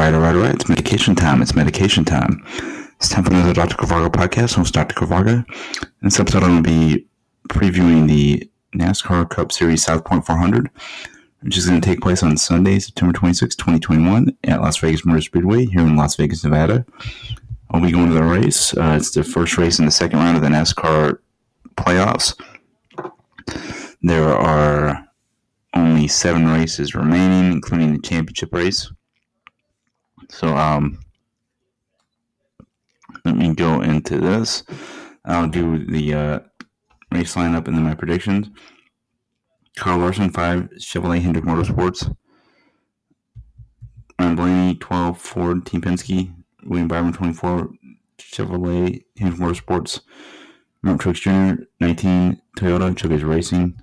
right, all right, all right. It's medication time. It's medication time. It's time for another Dr. Carvarga podcast. I'm Dr. Carvarga. In this episode, I'm going to be previewing the NASCAR Cup Series South Point 400, which is going to take place on Sunday, September 26, 2021, at Las Vegas Motor Speedway here in Las Vegas, Nevada. I'll be going to the race. Uh, it's the first race in the second round of the NASCAR playoffs. There are only seven races remaining, including the championship race. So, um, let me go into this. I'll do the uh, race lineup and then my predictions. Carl Larson, 5, Chevrolet Hendrick Motorsports. Ryan Blaney, 12, Ford, Team Penske. William Byron, 24, Chevrolet Hendrick Motorsports. Mark Truex Jr., 19, Toyota, Chugga's Racing.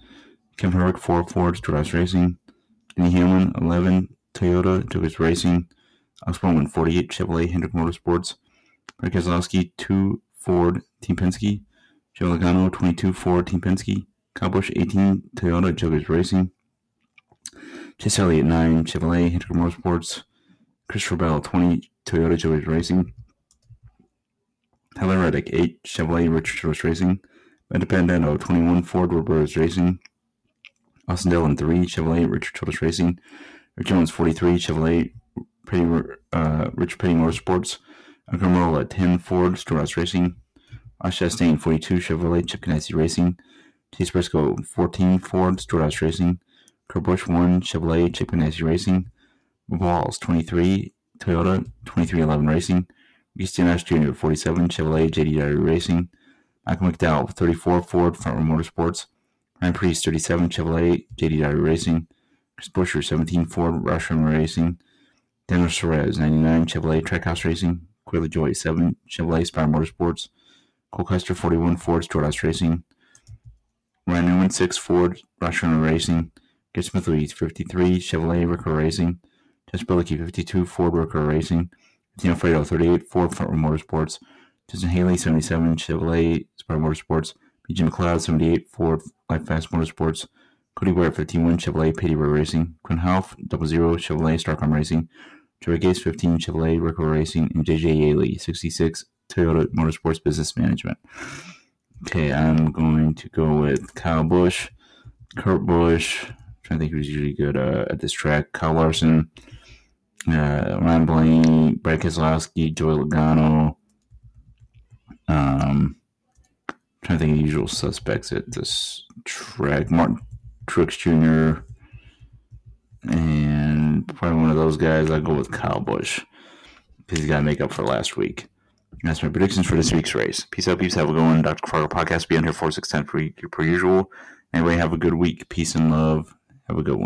Kevin Harvick, 4, Ford, Stewart Racing. Denny Hamlin, 11, Toyota, Chugga's Racing. Osborne, 48, Chevrolet Hendrick Motorsports. Brad Keselowski, 2, Ford, Team Penske. Joe Logano, 22, Ford, Team Penske. Kyle Busch, 18, Toyota, Chugga's Racing. Chase Elliott, 9, Chevrolet Hendrick Motorsports. Christopher Bell, 20, Toyota, Chugga's Racing. Tyler Reddick, 8, Chevrolet, Richard Childress Racing. Pandano, 21, Ford, Roberts Racing. Austin Dillon, 3, Chevrolet, Richard Childress Racing. Erik Jones, 43, Chevrolet, Uh, Rich Petty Motorsports. At 10, Ford, Stewart-Haas Racing. Ash Chastain, 42, Chevrolet, Chip Ganassi Racing. Chase Briscoe, 14, Ford, Stewart-Haas Racing. Kurt Busch, 1, Chevrolet, Chip Ganassi Racing. Walls, 23, Toyota, 2311 Racing. Nash Jr., 47, Chevrolet, JD Racing. Michael McDowell, 34, Ford, Front Row Motorsports. Ryan Preece, 37, Chevrolet, JD Racing. Chris Buescher, 17, Ford, Roush Racing. Daniel Suarez, 99, Chevrolet, Trackhouse Racing. Corey LaJoie, 7, Chevrolet, Spire Motorsports. Cole Custer, 41, Ford, Stewart-Haas Racing. Ryan Newman, 6, Ford, Roush Racing. Gary Smith Louise, 53, Chevrolet, Rick Ware Racing. Josh Bilicki, 52, Ford, Rick Ware Racing. Tino Fredo, 38, Ford, Front Row Motorsports. Justin Haley, 77, Chevrolet, Spire Motorsports. BJ McLeod, 78, Ford, Live Fast Motorsports. Cody Ware, 51, Chevrolet, Petty Racing. Quin Houff, 00, Chevrolet, Starcom Racing. Joey Gase, 15, Chevrolet, Rico Racing, and JJ Yeley, 66, Toyota Motorsports Business Management. Okay, I'm going to go with Kyle Busch, Kurt Busch. I'm trying to think who's usually good uh, at this track. Kyle Larson, uh, Ryan Blaney, Brad Keselowski, Joey Logano. Um, I'm trying to think of usual suspects at this track. Martin Truex Jr. And probably one of those guys, I'll go with Kyle Busch because he's got to make up for last week. That's my predictions for this week's race. Peace out, peace. Have a good one. Dr. Fargo podcast. Be on here 4 6 10 per, per usual. Anyway, have a good week. Peace and love. Have a good one.